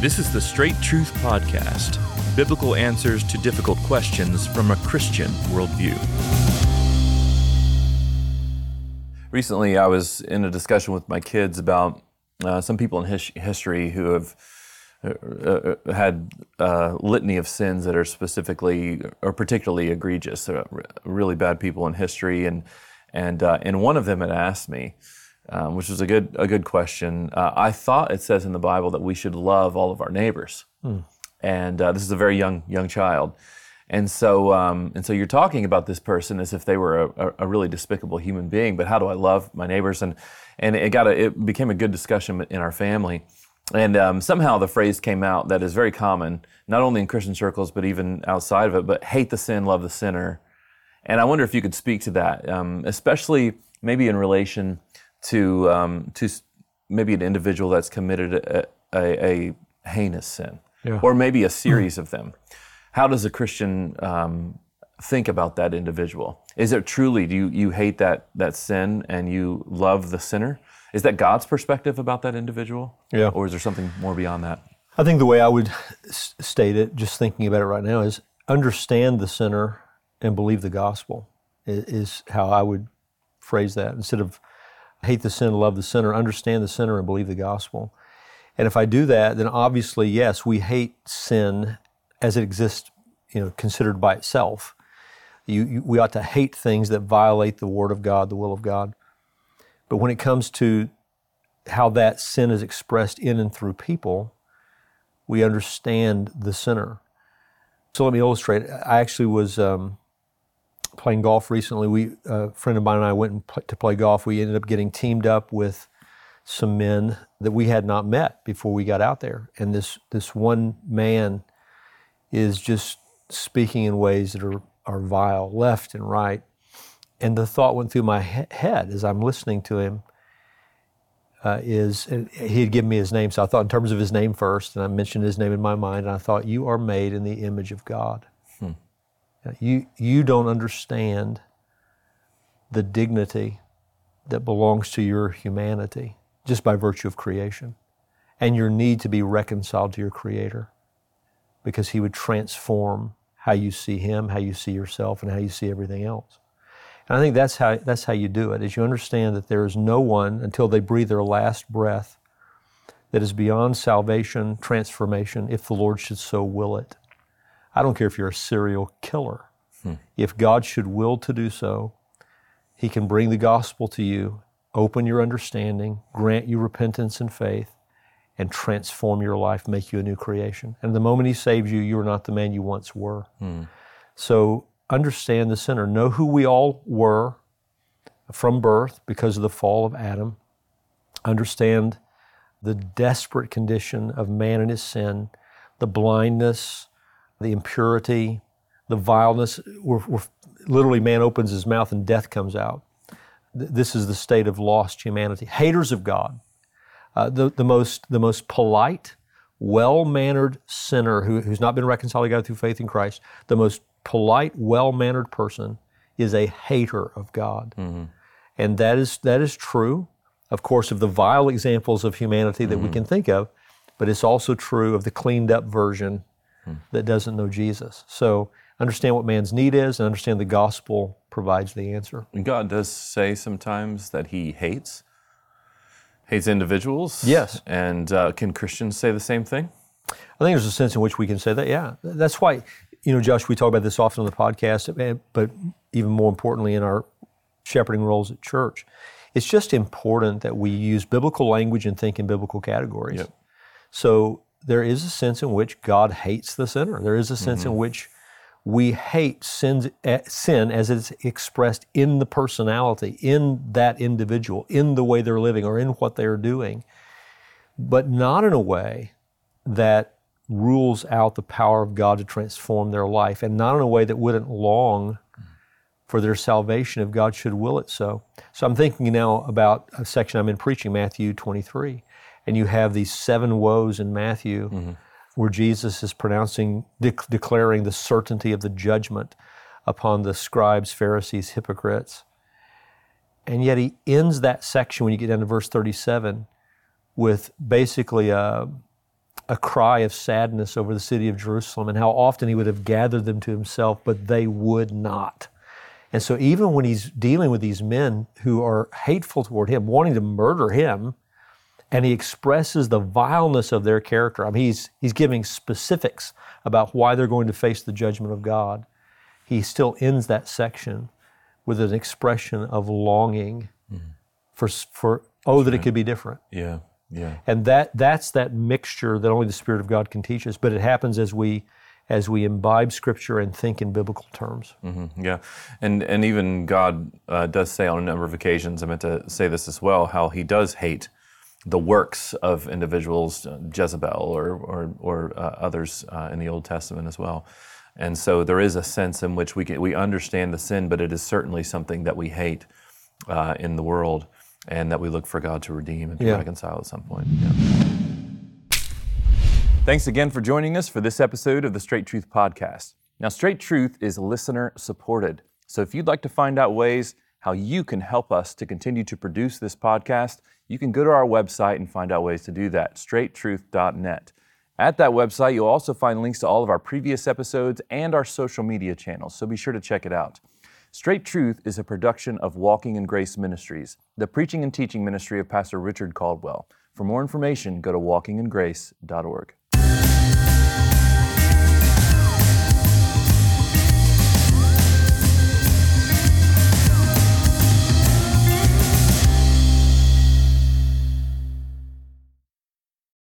This is the Straight Truth Podcast biblical answers to difficult questions from a Christian worldview. Recently, I was in a discussion with my kids about uh, some people in his- history who have uh, uh, had a litany of sins that are specifically or particularly egregious, uh, really bad people in history, and and uh, and one of them had asked me, um, which was a good a good question. Uh, I thought it says in the Bible that we should love all of our neighbors, and uh, this is a very young young child. And so, um, and so you're talking about this person as if they were a, a really despicable human being. But how do I love my neighbors? And and it got a, it became a good discussion in our family. And um, somehow the phrase came out that is very common, not only in Christian circles but even outside of it. But hate the sin, love the sinner. And I wonder if you could speak to that, um, especially maybe in relation to um, to maybe an individual that's committed a, a, a heinous sin, Yeah. or maybe a series of them. How does a Christian um, think about that individual? Is it truly do you, you hate that that sin and you love the sinner? Is that God's perspective about that individual? Yeah. Or is there something more beyond that? I think the way I would s- state it, just thinking about it right now, is understand the sinner and believe the gospel, i- is how I would phrase that. Instead of hate the sin, love the sinner, understand the sinner and believe the gospel. And if I do that, then obviously, yes, we hate sin as it exists, you know, considered by itself. You, you, we ought to hate things that violate the word of God, the will of God. But when it comes to how that sin is expressed in and through people, we understand the sinner. So let me illustrate. I actually was um, playing golf recently. We, a friend of mine and I went pl- to play golf. We ended up getting teamed up with some men that we had not met before we got out there. And this this one man is just speaking in ways that are, are vile, left and right. And the thought went through my he- head as I'm listening to him uh, is he had given me his name, so I thought in terms of his name first, and I mentioned his name in my mind, and I thought, you are made in the image of God. Uh, You you don't understand the dignity that belongs to your humanity just by virtue of creation, and your need to be reconciled to your Creator, because He would transform how you see Him, how you see yourself, and how you see everything else. And I think that's how, that's how you do it, is you understand that there is no one until they breathe their last breath that is beyond salvation, transformation, if the Lord should so will it. I don't care if you're a serial killer. Hmm. If God should will to do so, He can bring the gospel to you, open your understanding, grant you repentance and faith, and transform your life, make you a new creation. And the moment He saves you, you are not the man you once were. Hmm. So understand the sinner. Know who we all were from birth because of the fall of Adam. Understand the desperate condition of man and his sin, the blindness, the impurity, the vileness. We're, we're, literally, man opens his mouth and death comes out. This is the state of lost humanity. Haters of God. Uh, the, the, most, the most polite, well mannered sinner who, who's not been reconciled to God through faith in Christ, the most polite, well mannered person is a hater of God. And that is, that is true, of course, of the vile examples of humanity that we can think of, but it's also true of the cleaned up version that doesn't know Jesus. So understand what man's need is and understand the gospel provides the answer. And God does say sometimes that He hates hates individuals. Yes. And uh, can Christians say the same thing? I think there's a sense in which we can say that, yeah. That's why, you know, Josh, we talk about this often on the podcast, eh, but even more importantly in our shepherding roles at church. It's just important that we use biblical language and think in biblical categories. Yep. So there is a sense in which God hates the sinner. There is a sense in which we hate sins, eh, sin as it's expressed in the personality, in that individual, in the way they're living or in what they're doing, but not in a way that rules out the power of God to transform their life, and not in a way that wouldn't long for their salvation if God should will it so. So I'm thinking now about a section I'm in preaching, Matthew 23, and you have these seven woes in Matthew mm-hmm. where Jesus is pronouncing, dec- declaring the certainty of the judgment upon the scribes, Pharisees, hypocrites. And yet he ends that section when you get down to verse 37 with basically a, a cry of sadness over the city of Jerusalem and how often he would have gathered them to himself, but they would not. And so, even when he's dealing with these men who are hateful toward him, wanting to murder him, and he expresses the vileness of their character, I mean, he's, he's giving specifics about why they're going to face the judgment of God. He still ends that section with an expression of longing mm-hmm. for, for, oh, that right. it could be different. Yeah. Yeah. And that that's that mixture that only the Spirit of God can teach us. But it happens as we as we imbibe Scripture and think in biblical terms. Mm-hmm. Yeah, and and even God uh, does say on a number of occasions. I meant to say this as well. How He does hate the works of individuals, uh, Jezebel or or, or uh, others uh, in the Old Testament as well. And so there is a sense in which we can, we understand the sin, but it is certainly something that we hate uh, in the world and that we look for God to redeem and to yeah. reconcile at some point. Yeah. Thanks again for joining us for this episode of the Straight Truth Podcast. Now, Straight Truth is listener supported. So if you'd like to find out ways how you can help us to continue to produce this podcast, you can go to our website and find out ways to do that, straighttruth.net. At that website, you'll also find links to all of our previous episodes and our social media channels, so be sure to check it out. Straight Truth is a production of Walking in Grace Ministries, the preaching and teaching ministry of Pastor Richard Caldwell. For more information, go to walkingingrace.org.